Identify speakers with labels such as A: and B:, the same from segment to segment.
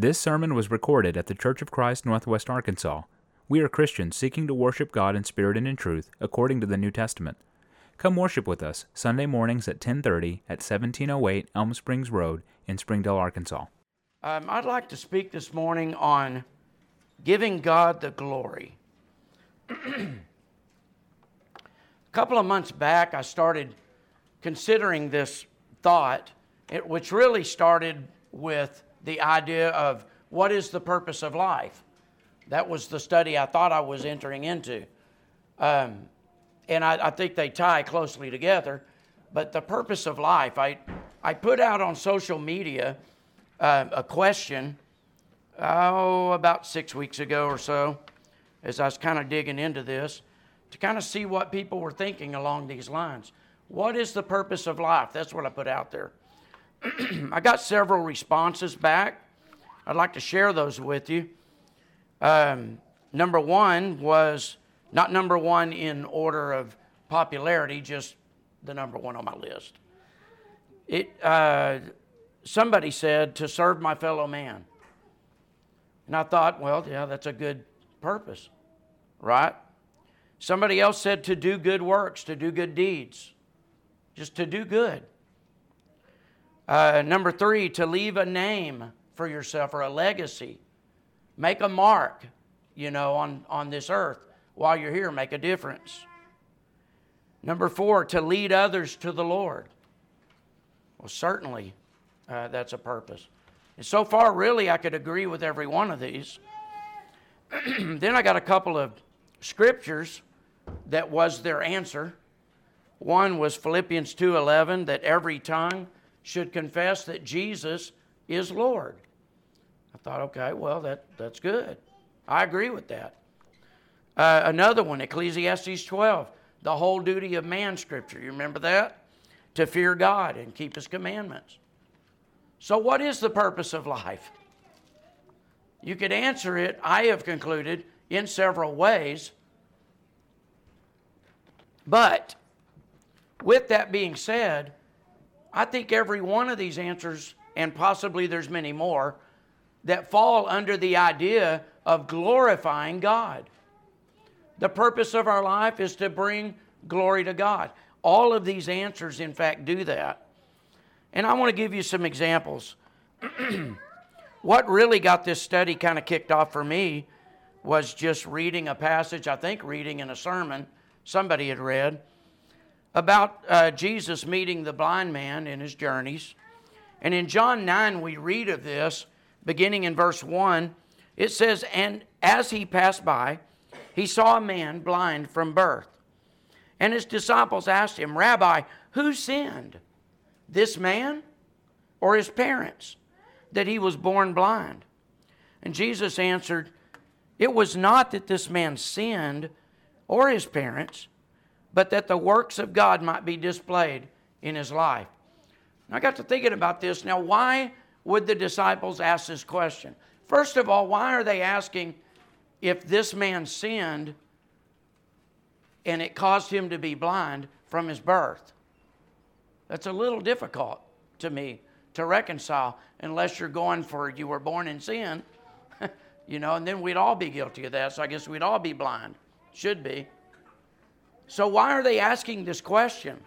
A: This sermon was recorded at the Church of Christ, Northwest Arkansas. We are Christians seeking to worship God in spirit and in truth, according to the New Testament. Come worship with us Sunday mornings at 10:30 at 1708 Elm Springs Road in Springdale, Arkansas.
B: Um, I'd like to speak this morning on giving God the glory. A couple of months back, I started considering this thought, which really started with the idea of what is the purpose of life. That was the study I thought I was entering into. Um, and I, I, think they tie closely together. But the purpose of life, I, I put out on social media uh, a question, oh, about six weeks ago or so, as I was kind of digging into this, to kind of see what people were thinking along these lines. What is the purpose of life? That's what I put out there. I got several responses back. I'd like to share those with you. Um, number one was not number one in order of popularity, just the number one on my list. It, uh, somebody said to serve my fellow man. And I thought, well, yeah, that's a good purpose, right? Somebody else said to do good works, to do good deeds, just to do good. Uh, number three, to leave a name for yourself or a legacy. Make a mark, you know, on, on this earth while you're here, make a difference. Number four, to lead others to the Lord. Well, certainly uh, that's a purpose. And so far, really, I could agree with every one of these. then I got a couple of scriptures that was their answer. One was Philippians 2:11 that every tongue should confess that Jesus is Lord. I thought, okay, well, that, that's good. I agree with that. Uh, another one, Ecclesiastes 12, the whole duty of man scripture. You remember that? To fear God and keep his commandments. So, what is the purpose of life? You could answer it, I have concluded, in several ways. But with that being said, I think every one of these answers, and possibly there's many more, that fall under the idea of glorifying God. The purpose of our life is to bring glory to God. All of these answers, in fact, do that. And I want to give you some examples. what really got this study kind of kicked off for me was just reading a passage, I think reading in a sermon somebody had read about uh, Jesus meeting the blind man in his journeys. And in John 9, we read of this, beginning in verse 1. It says, And as he passed by, he saw a man blind from birth. And his disciples asked him, Rabbi, who sinned, this man or his parents, that he was born blind? And Jesus answered, It was not that this man sinned or his parents but that the works of God might be displayed in his life. And I got to thinking about this. Now, why would the disciples ask this question? First of all, why are they asking if this man sinned and it caused him to be blind from his birth? That's a little difficult to me to reconcile unless you're going for you were born in sin, you know, and then we'd all be guilty of that. So I guess we'd all be blind. Should be. So, why are they asking this question?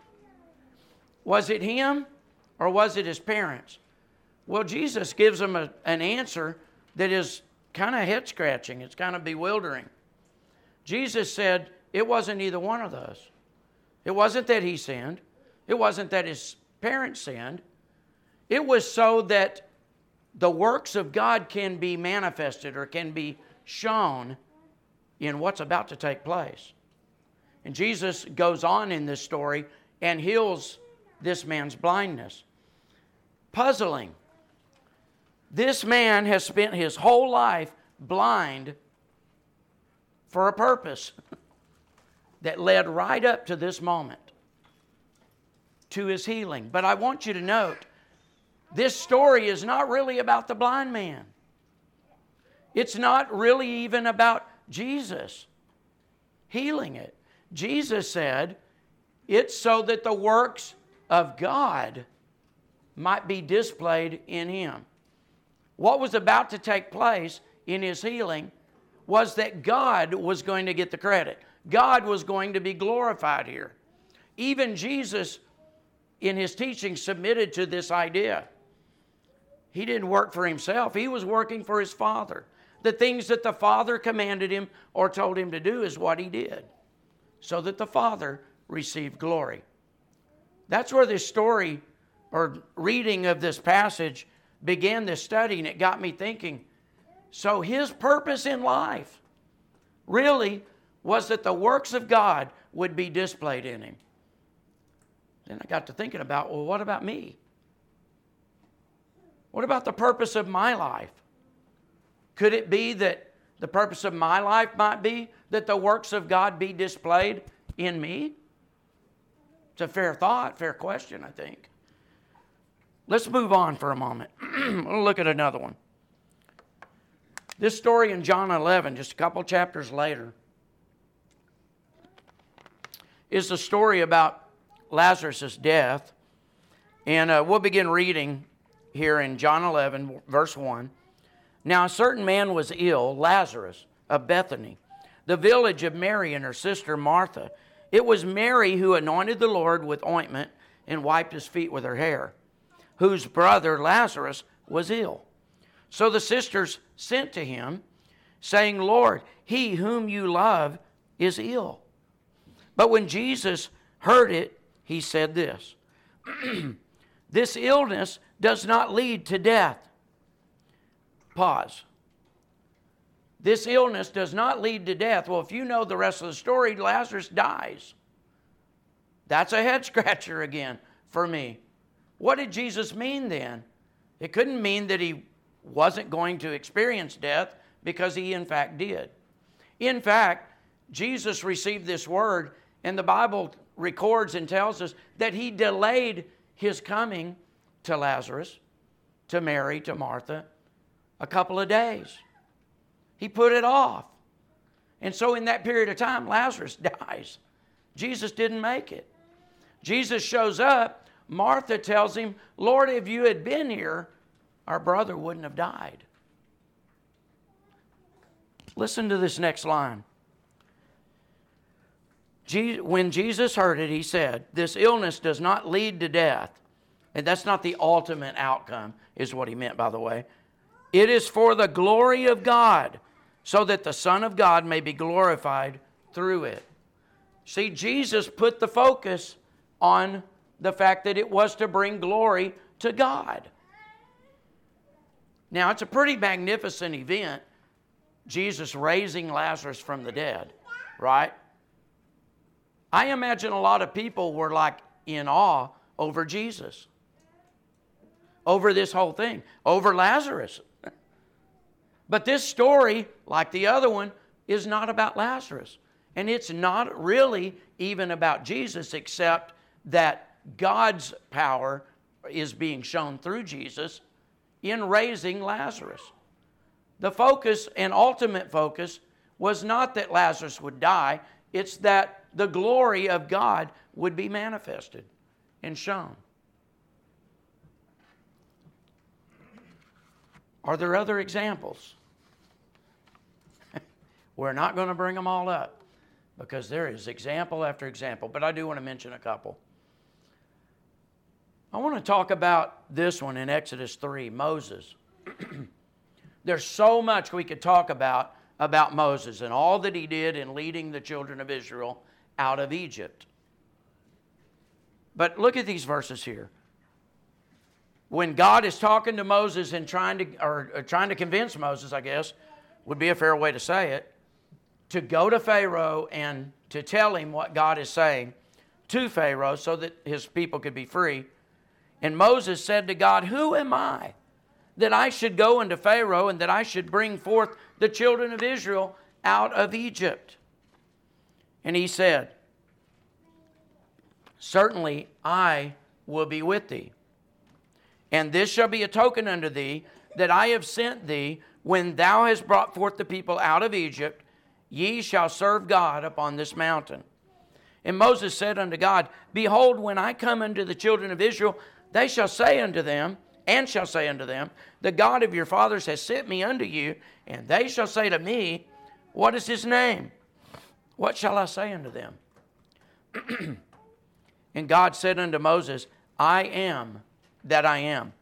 B: Was it him or was it his parents? Well, Jesus gives them a, an answer that is kind of head scratching, it's kind of bewildering. Jesus said it wasn't either one of those. It wasn't that he sinned, it wasn't that his parents sinned. It was so that the works of God can be manifested or can be shown in what's about to take place. And Jesus goes on in this story and heals this man's blindness. Puzzling. This man has spent his whole life blind for a purpose that led right up to this moment to his healing. But I want you to note this story is not really about the blind man. It's not really even about Jesus healing it. Jesus said, It's so that the works of God might be displayed in him. what was about to take place in his healing was that God was going to get the credit. God was going to be glorified here. Even Jesus, in his teaching, submitted to this idea. He didn't work for himself, he was working for his Father. The things that the Father commanded him or told him to do is what he did, so that the Father received glory. That's where this story or reading of this passage began this study, and it got me thinking. So, his purpose in life really was that the works of God would be displayed in him. Then I got to thinking about, well, what about me? What about the purpose of my life? Could it be that the purpose of my life might be that the works of God be displayed in me? It's a fair thought, fair question, I think. Let's move on for a moment. we'll look at another one. This story in John 11, just a couple chapters later, is the story about Lazarus' death. And uh, we'll begin reading here in John 11, verse 1. Now, a certain man was ill, Lazarus of Bethany, the village of Mary and her sister Martha. It was Mary who anointed the Lord with ointment and wiped his feet with her hair, whose brother Lazarus was ill. So the sisters sent to him, saying, Lord, he whom you love is ill. But when Jesus heard it, he said this This illness does not lead to death. Pause. This illness does not lead to death. Well, if you know the rest of the story, Lazarus dies. That's a head scratcher again for me. What did Jesus mean then? It couldn't mean that he wasn't going to experience death because he, in fact, did. In fact, Jesus received this word, and the Bible records and tells us that he delayed his coming to Lazarus, to Mary, to Martha, a couple of days. He put it off. And so, in that period of time, Lazarus dies. Jesus didn't make it. Jesus shows up. Martha tells him, Lord, if you had been here, our brother wouldn't have died. Listen to this next line. When Jesus heard it, he said, This illness does not lead to death. And that's not the ultimate outcome, is what he meant, by the way. It is for the glory of God, so that the Son of God may be glorified through it. See, Jesus put the focus on the fact that it was to bring glory to God. Now, it's a pretty magnificent event, Jesus raising Lazarus from the dead, right? I imagine a lot of people were like in awe over Jesus, over this whole thing, over Lazarus. But this story, like the other one, is not about Lazarus. And it's not really even about Jesus, except that God's power is being shown through Jesus in raising Lazarus. The focus and ultimate focus was not that Lazarus would die, it's that the glory of God would be manifested and shown. Are there other examples? We're not going to bring them all up because there is example after example, but I do want to mention a couple. I want to talk about this one in Exodus 3, Moses. There's so much we could talk about about Moses and all that he did in leading the children of Israel out of Egypt. But look at these verses here. When God is talking to Moses and trying to, or, or trying to convince Moses, I guess, would be a fair way to say it, to go to Pharaoh and to tell him what God is saying to Pharaoh so that his people could be free. And Moses said to God, Who am I that I should go unto Pharaoh and that I should bring forth the children of Israel out of Egypt? And he said, Certainly I will be with thee. And this shall be a token unto thee that I have sent thee when thou hast brought forth the people out of Egypt Ye shall serve God upon this mountain. And Moses said unto God, Behold, when I come unto the children of Israel, they shall say unto them, and shall say unto them, The God of your fathers has sent me unto you, and they shall say to me, What is his name? What shall I say unto them? and God said unto Moses, I am that I am.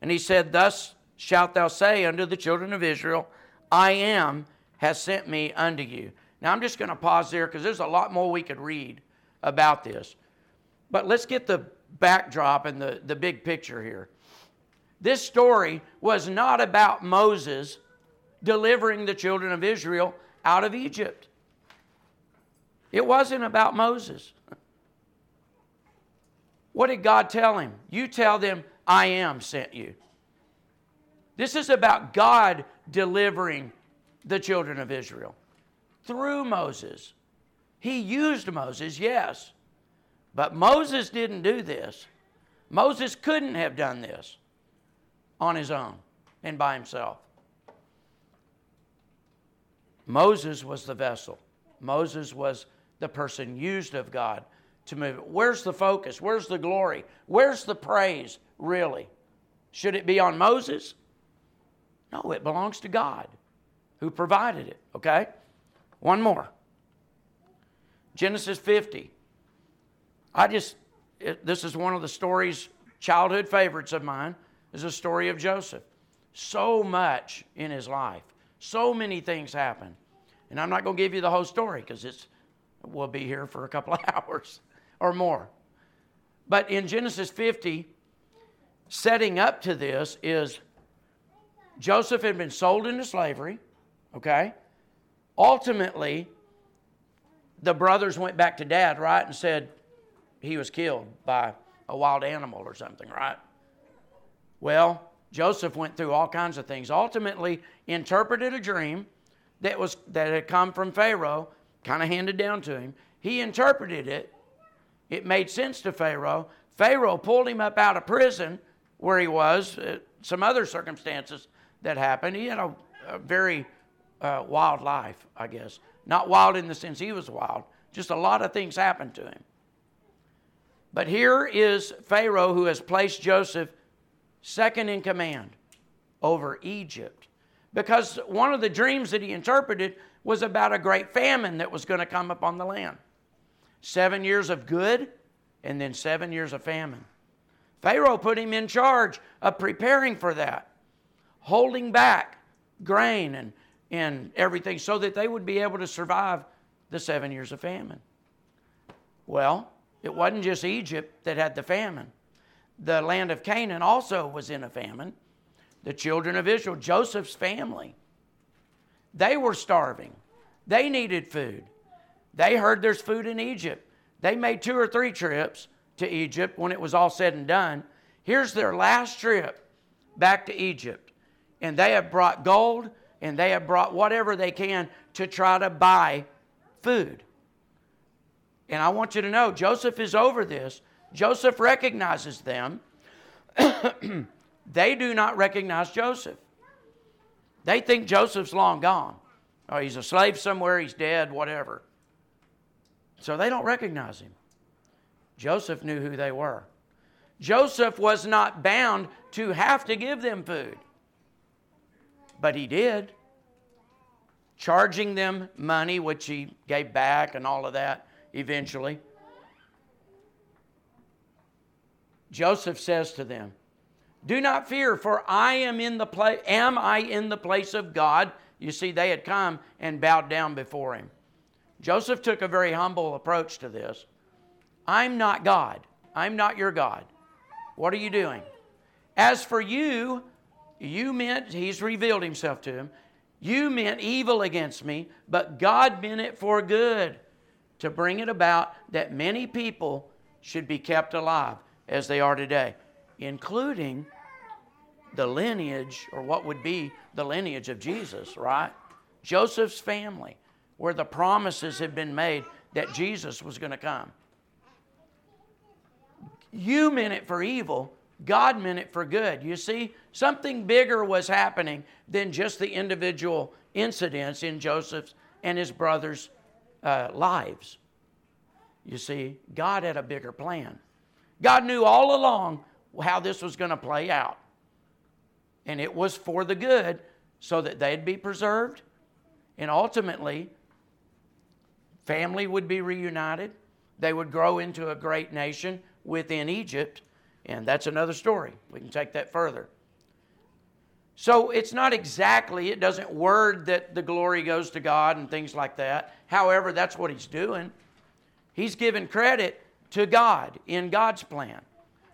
B: And he said, Thus shalt thou say unto the children of Israel, I am has sent me unto you. Now I'm just going to pause there because there's a lot more we could read about this. But let's get the backdrop and the, the big picture here. This story was not about Moses delivering the children of Israel out of Egypt. It wasn't about Moses. What did God tell him? You tell them, I am sent you. This is about God delivering the children of Israel through Moses. He used Moses, yes, but Moses didn't do this. Moses couldn't have done this on his own and by himself. Moses was the vessel, Moses was the person used of God to move it. Where's the focus? Where's the glory? Where's the praise, really? Should it be on Moses? No, it belongs to God who provided it, okay? One more. Genesis 50. I just, it, this is one of the stories, childhood favorites of mine, is a story of Joseph. So much in his life, so many things happen. And I'm not going to give you the whole story because it's, we'll be here for a couple of hours or more. But in Genesis 50, setting up to this is Joseph had been sold into slavery, okay? Ultimately, the brothers went back to dad, right, and said he was killed by a wild animal or something, right? Well, Joseph went through all kinds of things. Ultimately, interpreted a dream that was that had come from Pharaoh, kind of handed down to him. He interpreted it. It made sense to Pharaoh. Pharaoh pulled him up out of prison where he was. Uh, some other circumstances that happened. He had a, a very uh, wild life, I guess. Not wild in the sense he was wild, just a lot of things happened to him. But here is Pharaoh who has placed Joseph second in command over Egypt. Because one of the dreams that he interpreted was about a great famine that was going to come upon the land. Seven years of good, and then seven years of famine. Pharaoh put him in charge of preparing for that holding back grain and, and everything so that they would be able to survive the seven years of famine. Well, it wasn't just Egypt that had the famine. The land of Canaan also was in a famine. The children of Israel, Joseph's family, they were starving. They needed food. They heard there's food in Egypt. They made two or three trips to Egypt when it was all said and done. Here's their last trip back to Egypt and they have brought gold and they have brought whatever they can to try to buy food. And I want you to know Joseph is over this. Joseph recognizes them. they do not recognize Joseph. They think Joseph's long gone. Oh, he's a slave somewhere, he's dead, whatever. So they don't recognize him. Joseph knew who they were. Joseph was not bound to have to give them food. But he did. Charging them money, which he gave back and all of that eventually. Joseph says to them, Do not fear, for I am in the place am I in the place of God? You see, they had come and bowed down before him. Joseph took a very humble approach to this. I'm not God. I'm not your God. What are you doing? As for you, you meant, he's revealed himself to him, you meant evil against me, but God meant it for good to bring it about that many people should be kept alive as they are today, including the lineage, or what would be the lineage of Jesus, right? Joseph's family, where the promises had been made that Jesus was going to come. You meant it for evil, God meant it for good. You see, something bigger was happening than just the individual incidents in Joseph's and his brothers' uh, lives. You see, God had a bigger plan. God knew all along how this was going to play out. And it was for the good so that they'd be preserved and ultimately family would be reunited. They would grow into a great nation within Egypt. And that's another story. We can take that further. So it's not exactly, it doesn't word that the glory goes to God and things like that. However, that's what he's doing. He's giving credit to God in God's plan.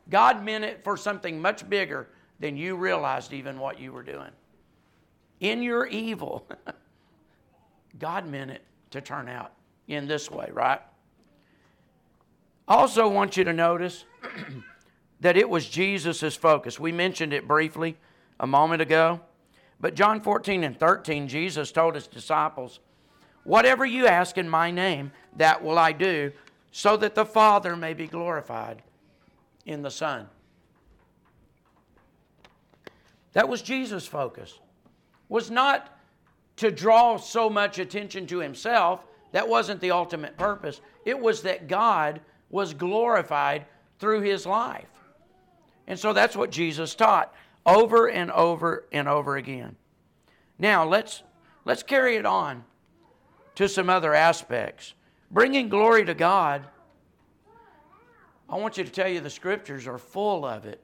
B: God meant it for something much bigger than you realized even what you were doing. In your evil, God meant it to turn out in this way, right? I also want you to notice that it was Jesus' focus. We mentioned it briefly a moment ago. But John 14 and 13, Jesus told his disciples, Whatever you ask in my name, that will I do, so that the Father may be glorified in the Son. That was Jesus' focus. Was not to draw so much attention to himself. That wasn't the ultimate purpose. It was that God was glorified through his life. And so that's what Jesus taught over and over and over again. Now, let's let's carry it on to some other aspects. Bringing glory to God I want you to tell you the scriptures are full of it.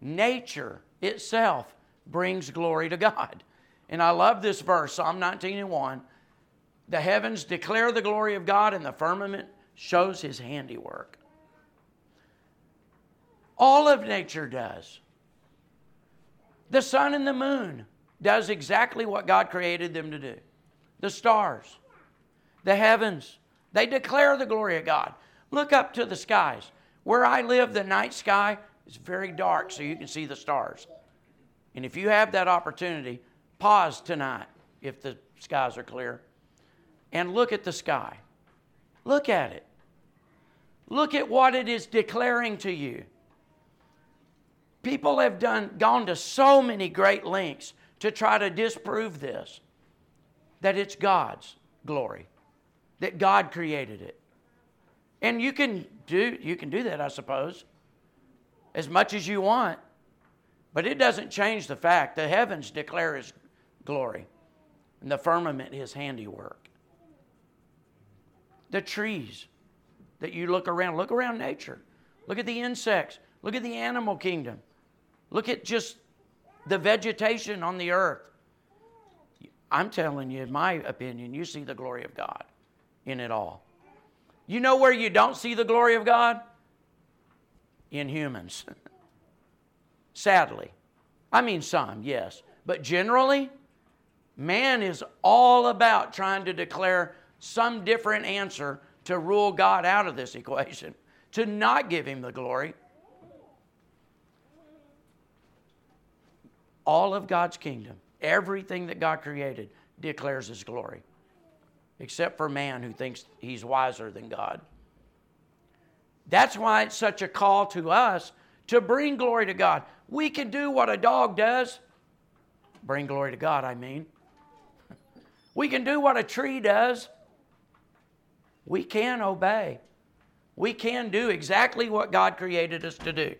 B: Nature itself brings glory to God. And I love this verse, Psalm 19 and 1. The heavens declare the glory of God, and the firmament shows his handiwork. All of nature does. The sun and the moon does exactly what God created them to do. The stars, the heavens, they declare the glory of God. Look up to the skies. Where I live, the night sky is very dark so you can see the stars. And if you have that opportunity, pause tonight if the skies are clear and look at the sky. Look at it. Look at what it is declaring to you. People have done gone to so many great lengths to try to disprove this that it's God's glory, that God created it. And you can do you can do that, I suppose, as much as you want. But it doesn't change the fact the heavens declare his glory and the firmament his handiwork. The trees that you look around, look around nature. Look at the insects, look at the animal kingdom. Look at just the vegetation on the earth. I'm telling you, in my opinion, you see the glory of God in it all. You know where you don't see the glory of God? In humans. Sadly. I mean, some, yes. But generally, man is all about trying to declare some different answer to rule God out of this equation, to not give him the glory. All of God's kingdom, everything that God created, declares his glory except for man who thinks he's wiser than God. That's why it's such a call to us to bring glory to God. We can do what a dog does. Bring glory to God, I mean. We can do what a tree does. We can obey. We can do exactly what God created us to do.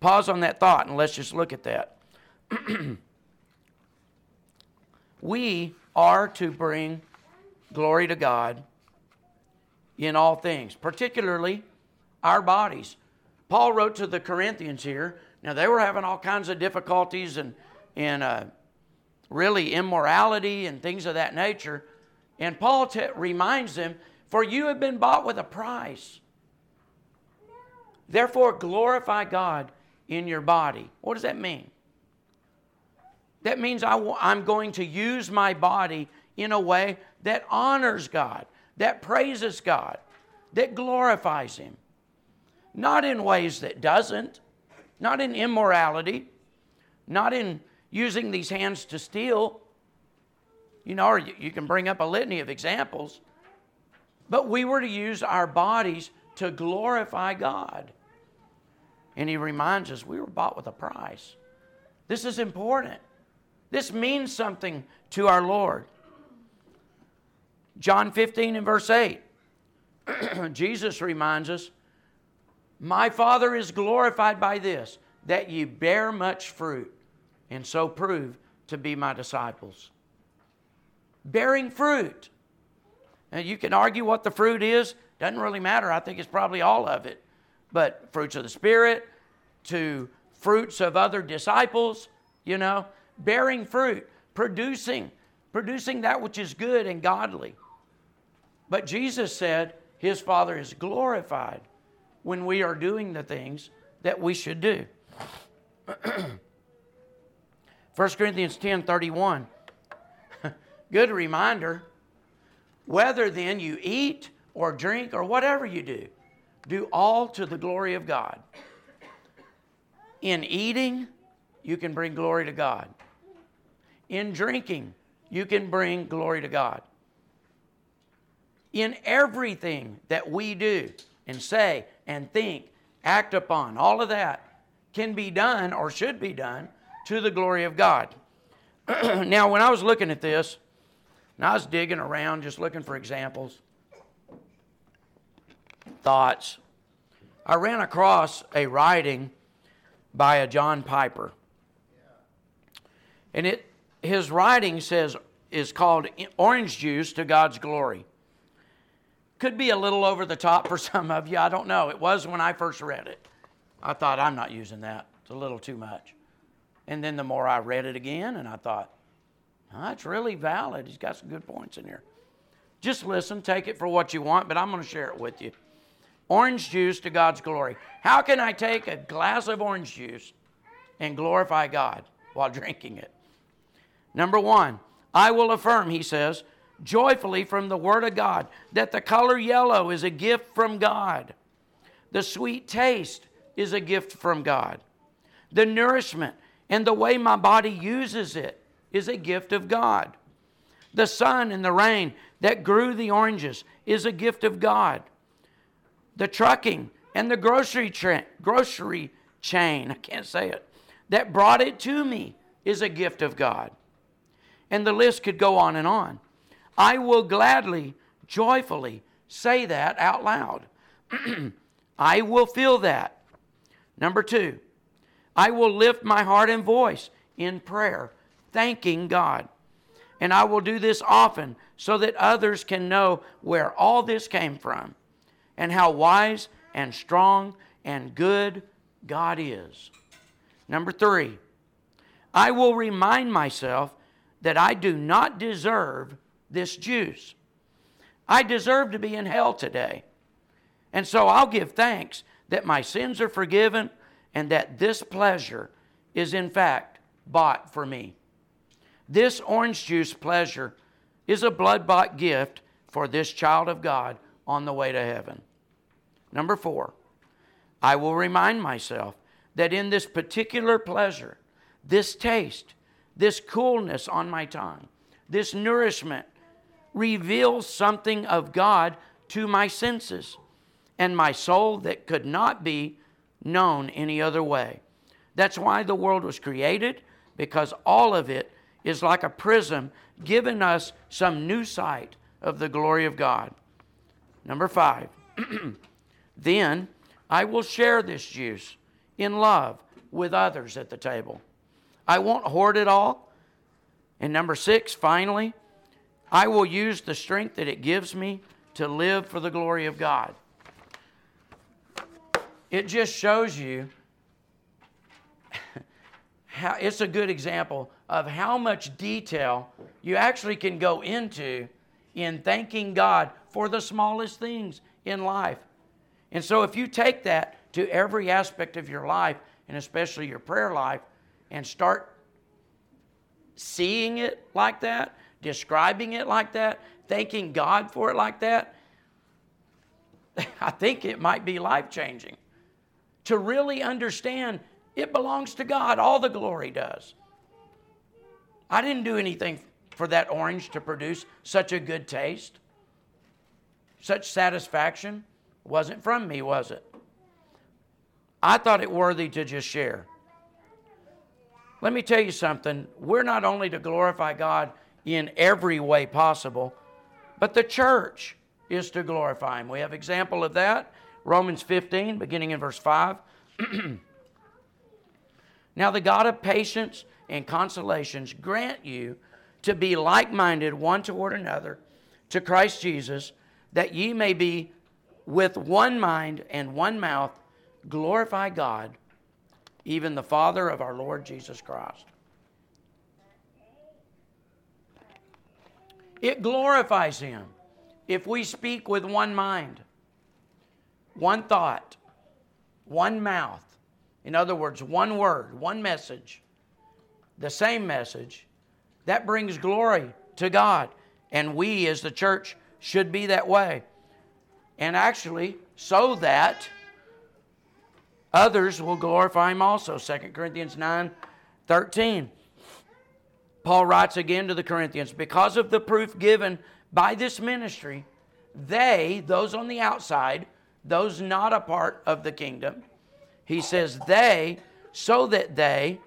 B: Pause on that thought and let's just look at that. we are to bring Glory to God in all things, particularly our bodies. Paul wrote to the Corinthians here. Now, they were having all kinds of difficulties and, and uh, really immorality and things of that nature. And Paul t- reminds them, For you have been bought with a price. Therefore, glorify God in your body. What does that mean? That means i w- I'm going to use my body in a way that honors God, that praises God, that glorifies Him. Not in ways that doesn't, not in immorality, not in using these hands to steal. You know, or you can bring up a litany of examples. But we were to use our bodies to glorify God. And he reminds us we were bought with a price. This is important. This means something to our Lord. John 15 and verse 8, Jesus reminds us, My Father is glorified by this, that ye bear much fruit, and so prove to be my disciples. Bearing fruit. And you can argue what the fruit is, doesn't really matter. I think it's probably all of it. But fruits of the Spirit, to fruits of other disciples, you know, bearing fruit, producing, producing that which is good and godly. But Jesus said his Father is glorified when we are doing the things that we should do. 1 Corinthians 10 31. Good reminder. Whether then you eat or drink or whatever you do, do all to the glory of God. In eating, you can bring glory to God. In drinking, you can bring glory to God. In everything that we do and say and think, act upon, all of that can be done or should be done to the glory of God. now, when I was looking at this, and I was digging around just looking for examples, thoughts, I ran across a writing by a John Piper. And it his writing says is called Orange Juice to God's Glory. Could be a little over the top for some of you. I don't know. It was when I first read it. I thought, I'm not using that. It's a little too much. And then the more I read it again, and I thought, oh, it's really valid. He's got some good points in here. Just listen, take it for what you want, but I'm going to share it with you. Orange juice to God's glory. How can I take a glass of orange juice and glorify God while drinking it? Number one, I will affirm, he says, joyfully from the Word of God that the color yellow is a gift from God. The sweet taste is a gift from God. The nourishment and the way my body uses it is a gift of God. The sun and the rain that grew the oranges is a gift of God. The trucking and the grocery, tra- grocery chain, I can't say it, that brought it to me is a gift of God. And the list could go on and on. I will gladly, joyfully say that out loud. I will feel that. Number two, I will lift my heart and voice in prayer, thanking God. And I will do this often so that others can know where all this came from and how wise and strong and good God is. Number three, I will remind myself that I do not deserve this juice. I deserve to be in hell today. And so I'll give thanks that my sins are forgiven and that this pleasure is in fact bought for me. This orange juice pleasure is a blood bought gift for this child of God on the way to heaven. Number four, I will remind myself that in this particular pleasure, this taste, this coolness on my tongue, this nourishment reveals something of God to my senses and my soul that could not be known any other way. That's why the world was created, because all of it is like a prism giving us some new sight of the glory of God. Number five, then I will share this juice in love with others at the table. I won't hoard it all. And number six, finally, I will use the strength that it gives me to live for the glory of God. It just shows you how it's a good example of how much detail you actually can go into in thanking God for the smallest things in life. And so, if you take that to every aspect of your life, and especially your prayer life, and start seeing it like that, describing it like that, thanking God for it like that, I think it might be life changing. To really understand it belongs to God, all the glory does. I didn't do anything for that orange to produce such a good taste, such satisfaction. Wasn't from me, was it? I thought it worthy to just share. Let me tell you something. We're not only to glorify God in every way possible, but the church is to glorify Him. We have example of that. Romans 15, beginning in verse 5. Now, the God of patience and consolations grant you to be like minded one toward another to Christ Jesus, that ye may be with one mind and one mouth glorify God, even the Father of our Lord Jesus Christ. It glorifies Him if we speak with one mind, one thought, one mouth. In other words, one word, one message, the same message. That brings glory to God. And we as the church should be that way. And actually, so that others will glorify him also. 2 Corinthians 9 13. Paul writes again to the Corinthians, because of the proof given by this ministry, they, those on the outside, those not a part of the kingdom, he says, they, so that they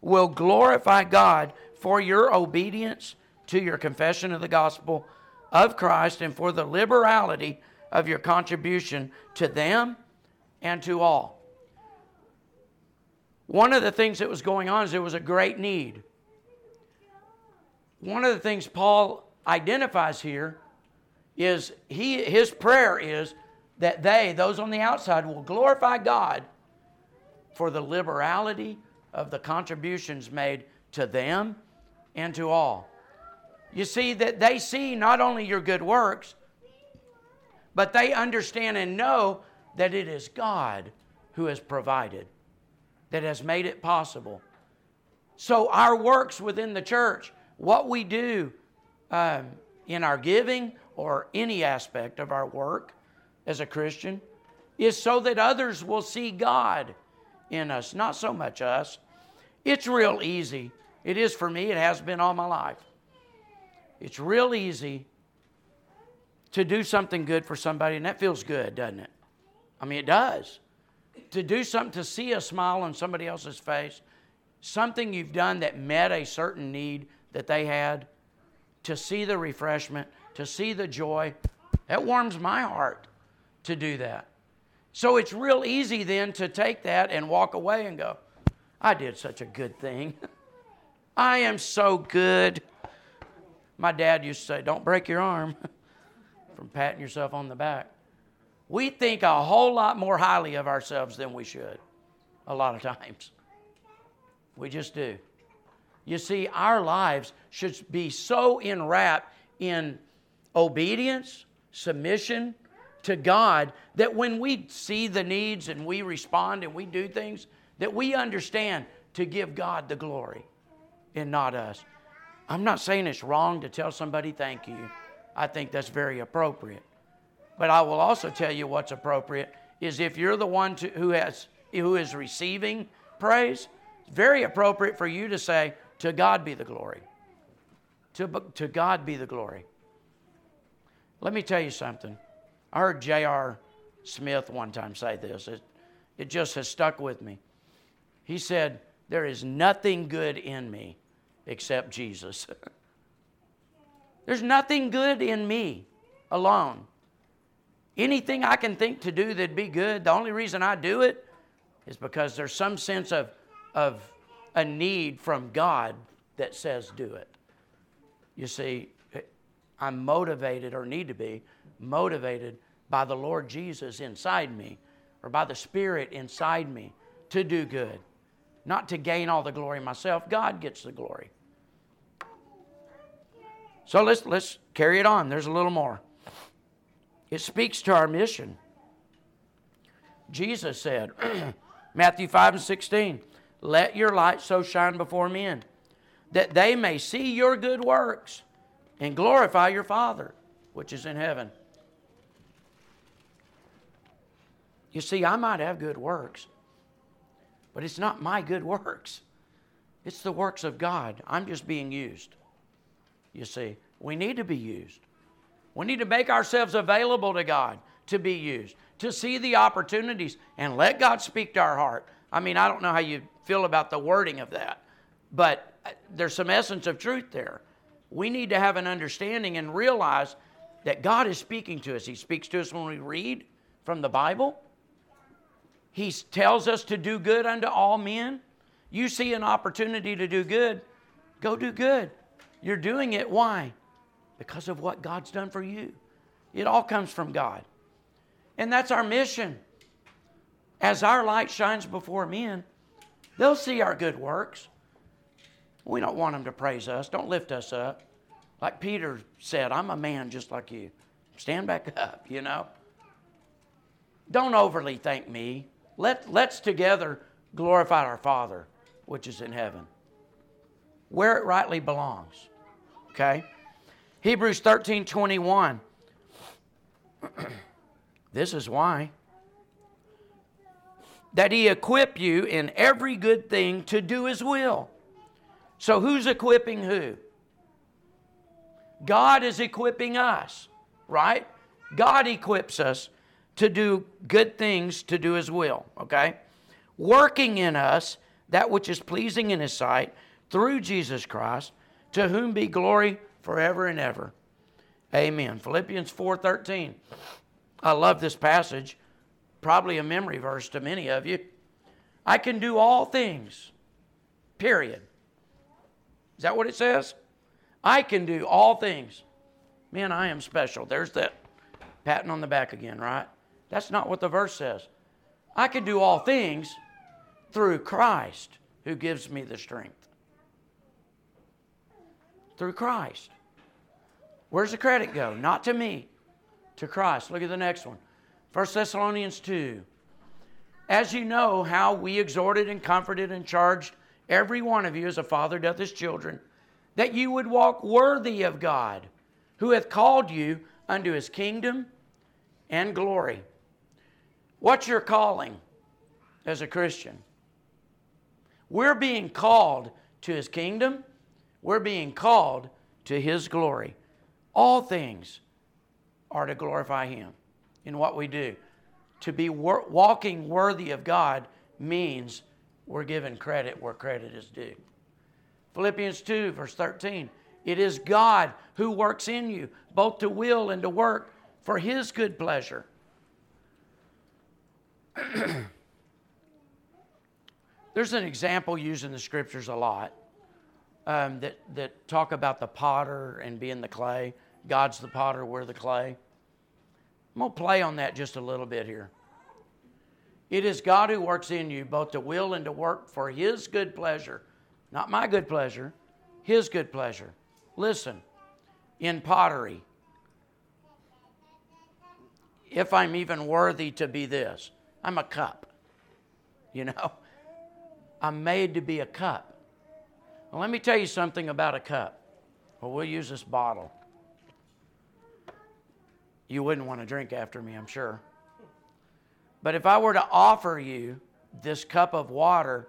B: will glorify God for your obedience to your confession of the gospel of Christ and for the liberality of your contribution to them and to all. One of the things that was going on is there was a great need. One of the things Paul identifies here is he, his prayer is that they, those on the outside, will glorify God for the liberality of the contributions made to them and to all. You see, that they see not only your good works, but they understand and know that it is God who has provided, that has made it possible. So, our works within the church, what we do um, in our giving or any aspect of our work as a Christian, is so that others will see God in us, not so much us. It's real easy. It is for me, it has been all my life. It's real easy to do something good for somebody, and that feels good, doesn't it? I mean, it does. To do something, to see a smile on somebody else's face, something you've done that met a certain need that they had, to see the refreshment, to see the joy, that warms my heart to do that. So it's real easy then to take that and walk away and go, I did such a good thing. I am so good. My dad used to say, Don't break your arm from patting yourself on the back. We think a whole lot more highly of ourselves than we should, a lot of times. We just do. You see, our lives should be so enwrapped in obedience, submission to God that when we see the needs and we respond and we do things, that we understand to give God the glory and not us. I'm not saying it's wrong to tell somebody thank you. I think that's very appropriate. But I will also tell you what's appropriate is if you're the one to, who has who is receiving praise, it's very appropriate for you to say, "To God be the glory." To, to God be the glory. Let me tell you something. I heard J.R. Smith one time say this. It, it just has stuck with me. He said, There is nothing good in me except Jesus. There's nothing good in me alone. Anything I can think to do that'd be good, the only reason I do it is because there's some sense of, of a need from God that says do it. You see, I'm motivated or need to be motivated by the Lord Jesus inside me or by the Spirit inside me to do good, not to gain all the glory myself. God gets the glory. So let's, let's carry it on. There's a little more. It speaks to our mission. Jesus said, Matthew 5 and 16, Let your light so shine before men that they may see your good works and glorify your Father which is in heaven. You see, I might have good works, but it's not my good works. It's the works of God. I'm just being used. You see, we need to be used. We need to make ourselves available to God to be used, to see the opportunities and let God speak to our heart. I mean, I don't know how you feel about the wording of that, but uh, there's some essence of truth there. We need to have an understanding and realize that God is speaking to us. He speaks to us when we read from the Bible. He tells us to do good unto all men. You see an opportunity to do good, go do good. You're doing it. Why? Because of what God's done for you. It all comes from God. And that's our mission. As our light shines before men, they'll see our good works. We don't want them to praise us. Don't lift us up. Like Peter said, I'm a man just like you. Stand back up, you know. Don't overly thank me. Let, let's together glorify our Father, which is in heaven, where it rightly belongs. Okay? Hebrews 13 21. this is why. That he equip you in every good thing to do his will. So who's equipping who? God is equipping us, right? God equips us to do good things to do his will, okay? Working in us that which is pleasing in his sight through Jesus Christ, to whom be glory forever and ever. Amen. Philippians 4:13. I love this passage. Probably a memory verse to many of you. I can do all things. Period. Is that what it says? I can do all things. Man, I am special. There's that patting on the back again, right? That's not what the verse says. I can do all things through Christ who gives me the strength. Through Christ. Where's the credit go? Not to me, to Christ. Look at the next one. 1 Thessalonians 2. As you know how we exhorted and comforted and charged every one of you as a father doth his children, that you would walk worthy of God, who hath called you unto his kingdom and glory. What's your calling as a Christian? We're being called to his kingdom, we're being called to his glory. All things are to glorify him in what we do. To be wor- walking worthy of God means we're given credit where credit is due. Philippians 2, verse 13. It is God who works in you, both to will and to work for his good pleasure. There's an example used in the scriptures a lot um, that, that talk about the potter and being the clay. God's the potter, we're the clay. I'm going to play on that just a little bit here. It is God who works in you both to will and to work for His good pleasure. Not my good pleasure, His good pleasure. Listen, in pottery, if I'm even worthy to be this, I'm a cup. You know, I'm made to be a cup. Well, let me tell you something about a cup. Well, we'll use this bottle. You wouldn't want to drink after me, I'm sure. But if I were to offer you this cup of water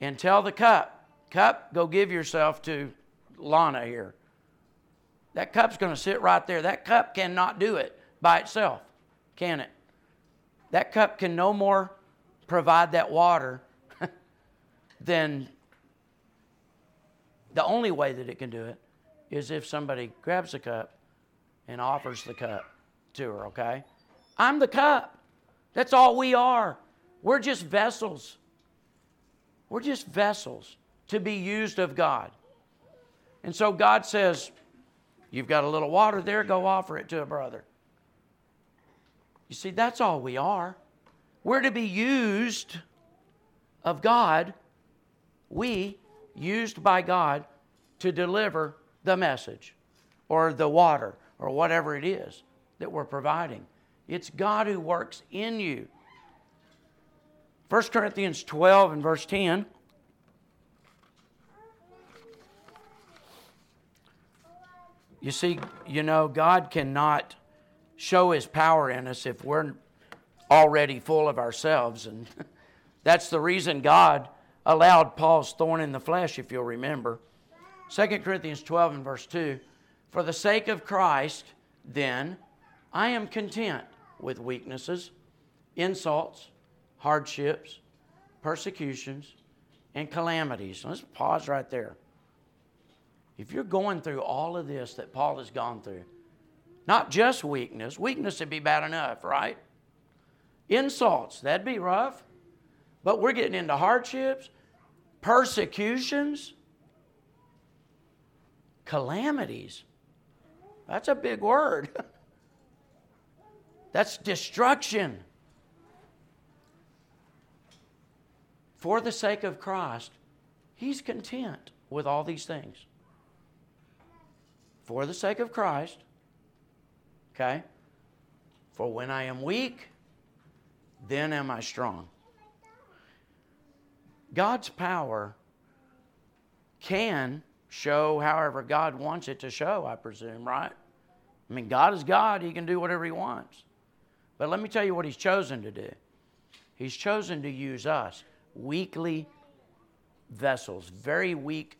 B: and tell the cup, cup, go give yourself to Lana here. That cup's going to sit right there. That cup cannot do it by itself, can it? That cup can no more provide that water than the only way that it can do it is if somebody grabs the cup and offers the cup to her, okay? I'm the cup. That's all we are. We're just vessels. We're just vessels to be used of God. And so God says, You've got a little water there, go offer it to a brother. You see, that's all we are. We're to be used of God, we, used by God to deliver the message or the water or whatever it is that we're providing. It's God who works in you. 1 Corinthians 12 and verse 10. You see, you know, God cannot show his power in us if we're already full of ourselves. And that's the reason God allowed Paul's thorn in the flesh, if you'll remember. 2 Corinthians 12 and verse 2 For the sake of Christ, then, I am content with weaknesses, insults, hardships, persecutions, and calamities. Let's pause right there. If you're going through all of this that Paul has gone through, not just weakness, weakness would be bad enough, right? insults. That'd be rough. But we're getting into hardships, persecutions, calamities. That's a big word. That's destruction. For the sake of Christ, he's content with all these things. For the sake of Christ, okay? For when I am weak, then am I strong. God's power can show however God wants it to show, I presume, right? I mean, God is God, He can do whatever He wants. But let me tell you what He's chosen to do He's chosen to use us, weakly vessels, very weak,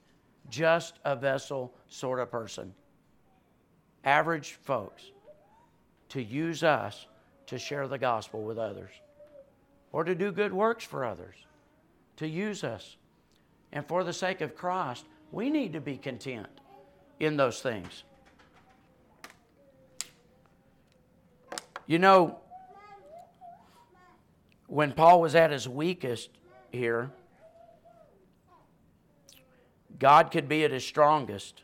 B: just a vessel sort of person, average folks, to use us to share the gospel with others or to do good works for others, to use us. And for the sake of Christ, we need to be content in those things. You know, when Paul was at his weakest here, God could be at his strongest.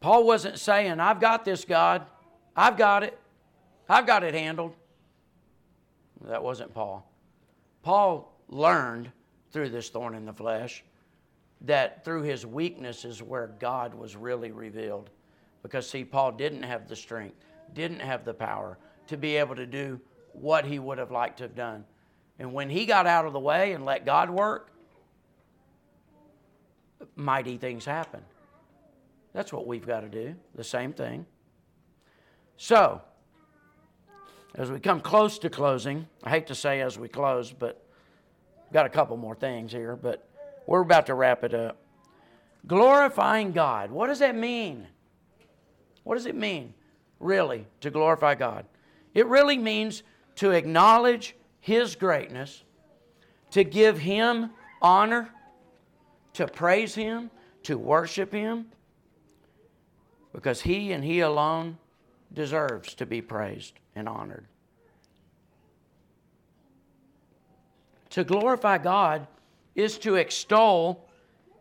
B: Paul wasn't saying, I've got this, God. I've got it. I've got it handled. That wasn't Paul. Paul learned through this thorn in the flesh that through his weakness is where God was really revealed. Because, see, Paul didn't have the strength, didn't have the power to be able to do what he would have liked to have done. And when he got out of the way and let God work, mighty things happen. That's what we've got to do, the same thing. So, as we come close to closing, I hate to say as we close, but got a couple more things here, but we're about to wrap it up. Glorifying God. What does that mean? What does it mean, really, to glorify God? It really means to acknowledge His greatness, to give Him honor, to praise Him, to worship Him, because He and He alone deserves to be praised and honored. To glorify God is to extol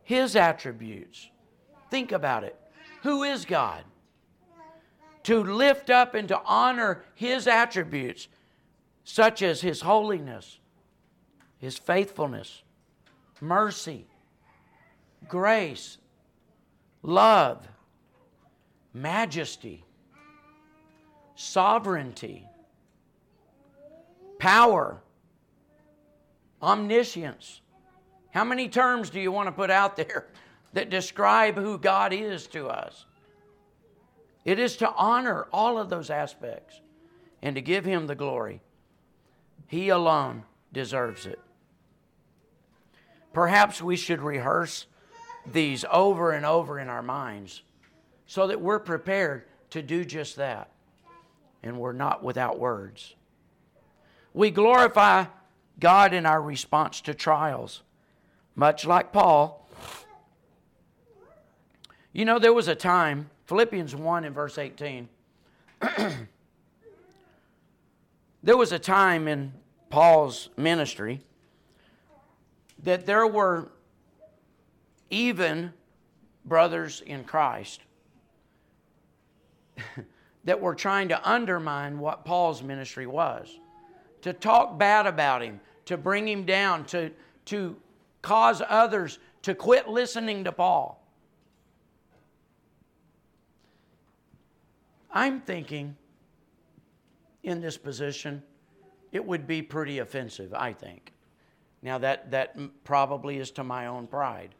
B: His attributes. Think about it. Who is God? To lift up and to honor His attributes, such as His holiness, His faithfulness, mercy, grace, love, majesty, sovereignty, power, omniscience. How many terms do you want to put out there that describe who God is to us? It is to honor all of those aspects and to give Him the glory. He alone deserves it. Perhaps we should rehearse these over and over in our minds so that we're prepared to do just that and we're not without words. We glorify God in our response to trials, much like Paul. You know, there was a time, Philippians 1 and verse 18. there was a time in Paul's ministry that there were even brothers in Christ that were trying to undermine what Paul's ministry was, to talk bad about him, to bring him down, to, to cause others to quit listening to Paul. I'm thinking in this position, it would be pretty offensive, I think. Now, that, that probably is to my own pride.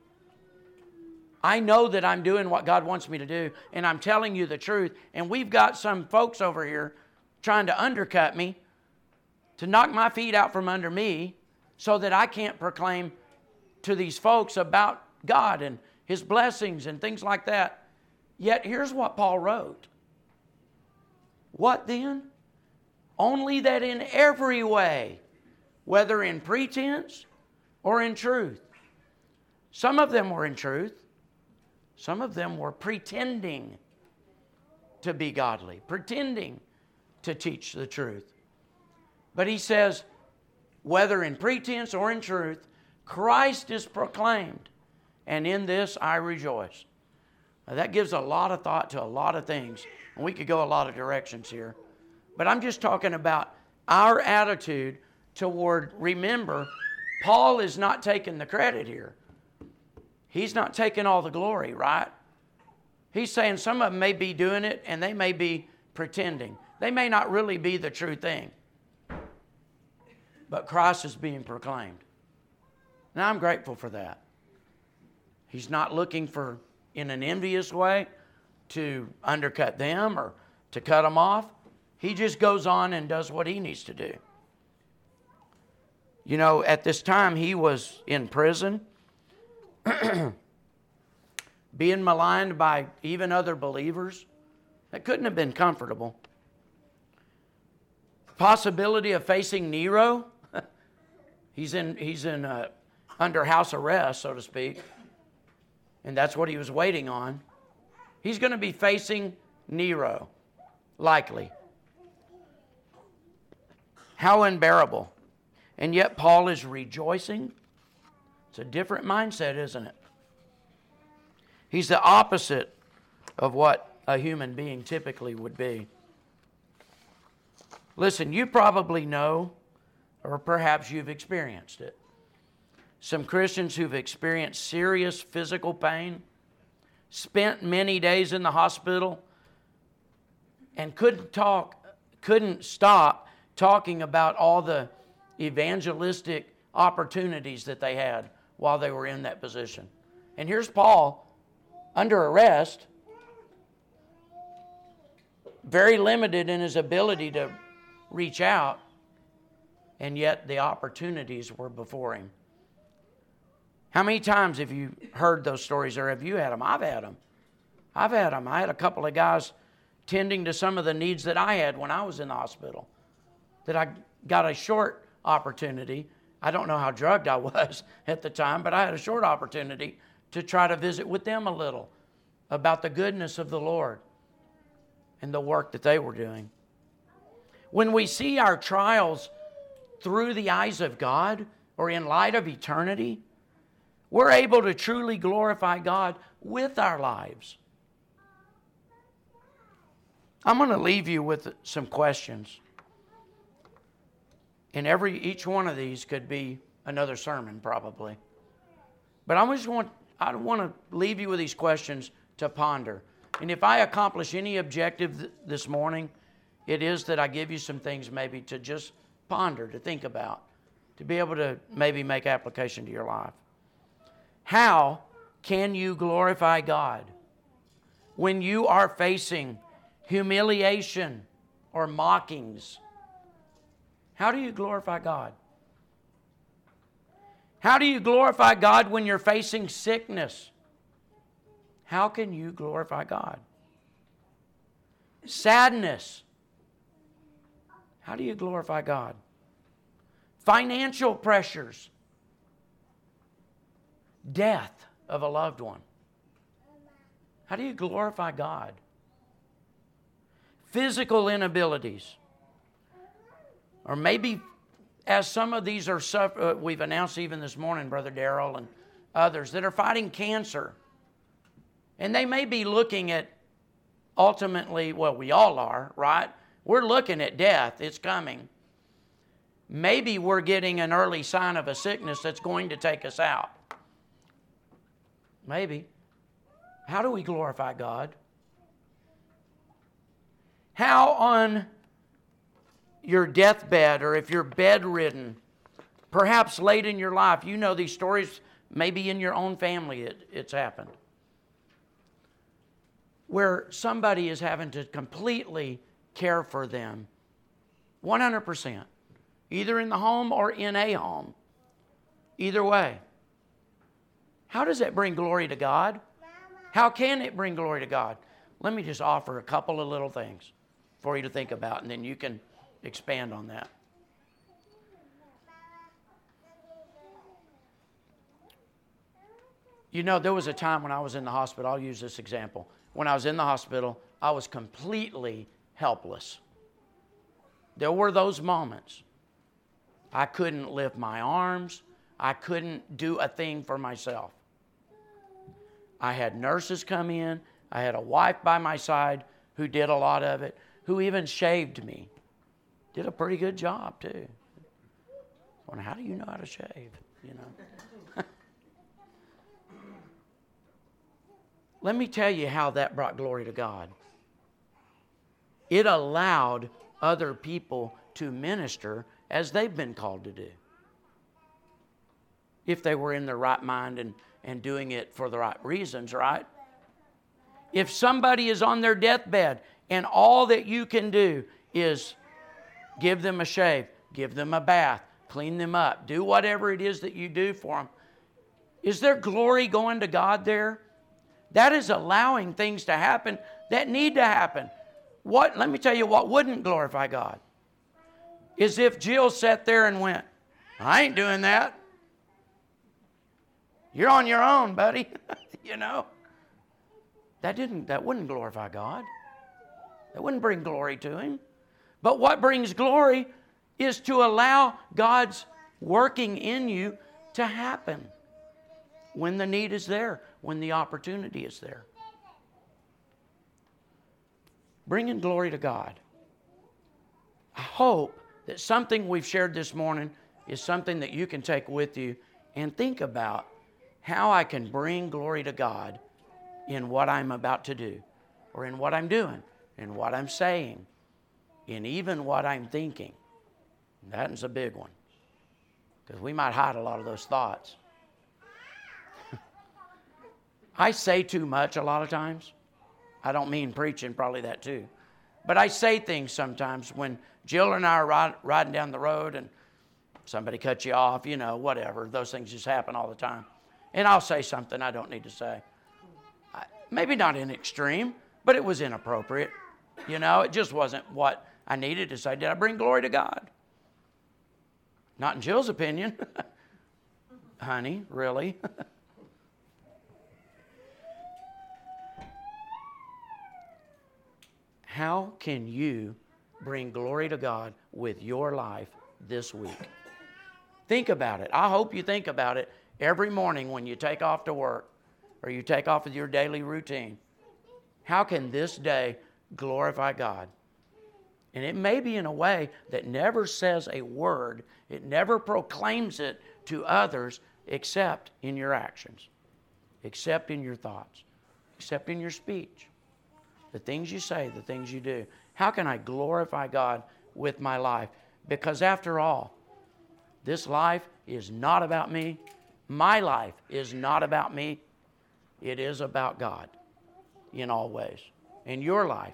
B: I know that I'm doing what God wants me to do, and I'm telling you the truth. And we've got some folks over here trying to undercut me, to knock my feet out from under me, so that I can't proclaim to these folks about God and His blessings and things like that. Yet here's what Paul wrote What then? Only that in every way, whether in pretense or in truth, some of them were in truth some of them were pretending to be godly, pretending to teach the truth. But he says, whether in pretense or in truth, Christ is proclaimed, and in this I rejoice. Now, that gives a lot of thought to a lot of things, and we could go a lot of directions here. But I'm just talking about our attitude toward, remember, Paul is not taking the credit here. He's not taking all the glory, right? He's saying some of them may be doing it and they may be pretending. They may not really be the true thing. But Christ is being proclaimed. And I'm grateful for that. He's not looking for, in an envious way, to undercut them or to cut them off. He just goes on and does what he needs to do. You know, at this time, he was in prison, being maligned by even other believers. That couldn't have been comfortable. Possibility of facing Nero. he's in, he's in uh, under house arrest, so to speak. And that's what he was waiting on. He's going to be facing Nero, likely. How unbearable. And yet, Paul is rejoicing. It's a different mindset, isn't it? He's the opposite of what a human being typically would be. Listen, you probably know, or perhaps you've experienced it. Some Christians who've experienced serious physical pain, spent many days in the hospital, and couldn't talk, couldn't stop talking about all the evangelistic opportunities that they had while they were in that position. And here's Paul under arrest, very limited in his ability to reach out, and yet the opportunities were before him. How many times have you heard those stories or have you had them? I've had them. I've had them. I had a couple of guys tending to some of the needs that I had when I was in the hospital that I got a short opportunity. I don't know how drugged I was at the time, but I had a short opportunity to try to visit with them a little about the goodness of the Lord and the work that they were doing. When we see our trials through the eyes of God or in light of eternity, we're able to truly glorify God with our lives. I'm going to leave you with some questions. And every each one of these could be another sermon probably. But I just want I want to leave you with these questions to ponder. And if I accomplish any objective th- this morning, it is that I give you some things maybe to just ponder, to think about, to be able to maybe make application to your life. How can you glorify God when you are facing humiliation or mockings? How do you glorify God? How do you glorify God when you're facing sickness? How can you glorify God? Sadness. How do you glorify God? Financial pressures. Death of a loved one. How do you glorify God? Physical inabilities or maybe as some of these are, uh, we've announced even this morning, Brother Darrell and others that are fighting cancer. And they may be looking at ultimately, well, we all are, right? We're looking at death, it's coming. Maybe we're getting an early sign of a sickness that's going to take us out. Maybe. How do we glorify God? How on your deathbed or if you're bedridden, perhaps late in your life, you know these stories, maybe in your own family it, it's happened, where somebody is having to completely care for them 100%, either in the home or in a home. Either way. How does that bring glory to God? How can it bring glory to God? Let me just offer a couple of little things for you to think about, and then you can expand on that. You know, there was a time when I was in the hospital, I'll use this example. When I was in the hospital, I was completely helpless. There were those moments. I couldn't lift my arms. I couldn't do a thing for myself. I had nurses come in. I had a wife by my side who did a lot of it, who even shaved me. Did a pretty good job, too. Wonder, how do you know how to shave? You know? Let me tell you how that brought glory to God. It allowed other people to minister as they've been called to do. If they were in their right mind and, and doing it for the right reasons, right? If somebody is on their deathbed and all that you can do is give them a shave, give them a bath, clean them up, do whatever it is that you do for them, is there glory going to God there? That is allowing things to happen that need to happen. What let me tell you what wouldn't glorify God is if Jill sat there and went, I ain't doing that. You're on your own, buddy. you know. That didn't that wouldn't glorify God. That wouldn't bring glory to him. But what brings glory is to allow God's working in you to happen when the need is there, when the opportunity is there. Bringing glory to God. I hope that something we've shared this morning is something that you can take with you and think about how I can bring glory to God in what I'm about to do, or in what I'm doing, in what I'm saying, in even what I'm thinking. That's a big one, because we might hide a lot of those thoughts. I say too much a lot of times. I don't mean preaching, probably that too. But I say things sometimes when Jill and I are ride, riding down the road and somebody cuts you off, you know, whatever. Those things just happen all the time. And I'll say something I don't need to say. I, maybe not in extreme, but it was inappropriate. You know, it just wasn't what I needed to say. Did I bring glory to God? Not in Jill's opinion. Honey, really? How can you bring glory to God with your life this week? Think about it. I hope you think about it every morning when you take off to work or you take off with your daily routine. How can this day glorify God? And it may be in a way that never says a word, it never proclaims it to others except in your actions, except in your thoughts, except in your speech the things you say, the things you do. How can I glorify God with my life? Because after all, this life is not about me. My life is not about me. It is about God in all ways. And your life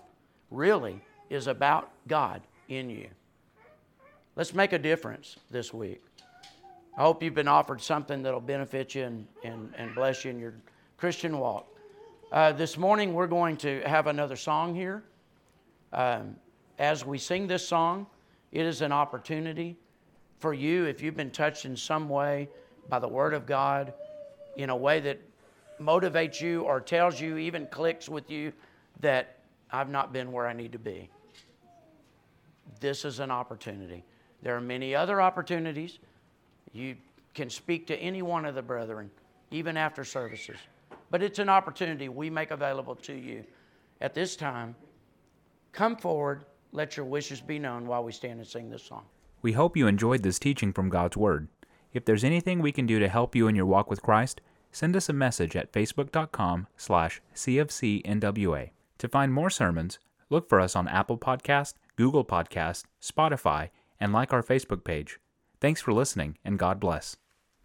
B: really is about God in you. Let's make a difference this week. I hope you've been offered something that'll benefit you and, and, and bless you in your Christian walk. Uh, this morning, we're going to have another song here. Um, as we sing this song, it is an opportunity for you, if you've been touched in some way by the Word of God, in a way that motivates you or tells you, even clicks with you, that I've not been where I need to be. This is an opportunity. There are many other opportunities. You can speak to any one of the brethren, even after services. But it's an opportunity we make available to you at this time. Come forward, let your wishes be known while we stand and sing this song.
A: We hope you enjoyed this teaching from God's Word. If there's anything we can do to help you in your walk with Christ, send us a message at facebook.com slash cfcnwa. To find more sermons, look for us on Apple Podcast, Google Podcast, Spotify, and like our Facebook page. Thanks for listening, and God bless.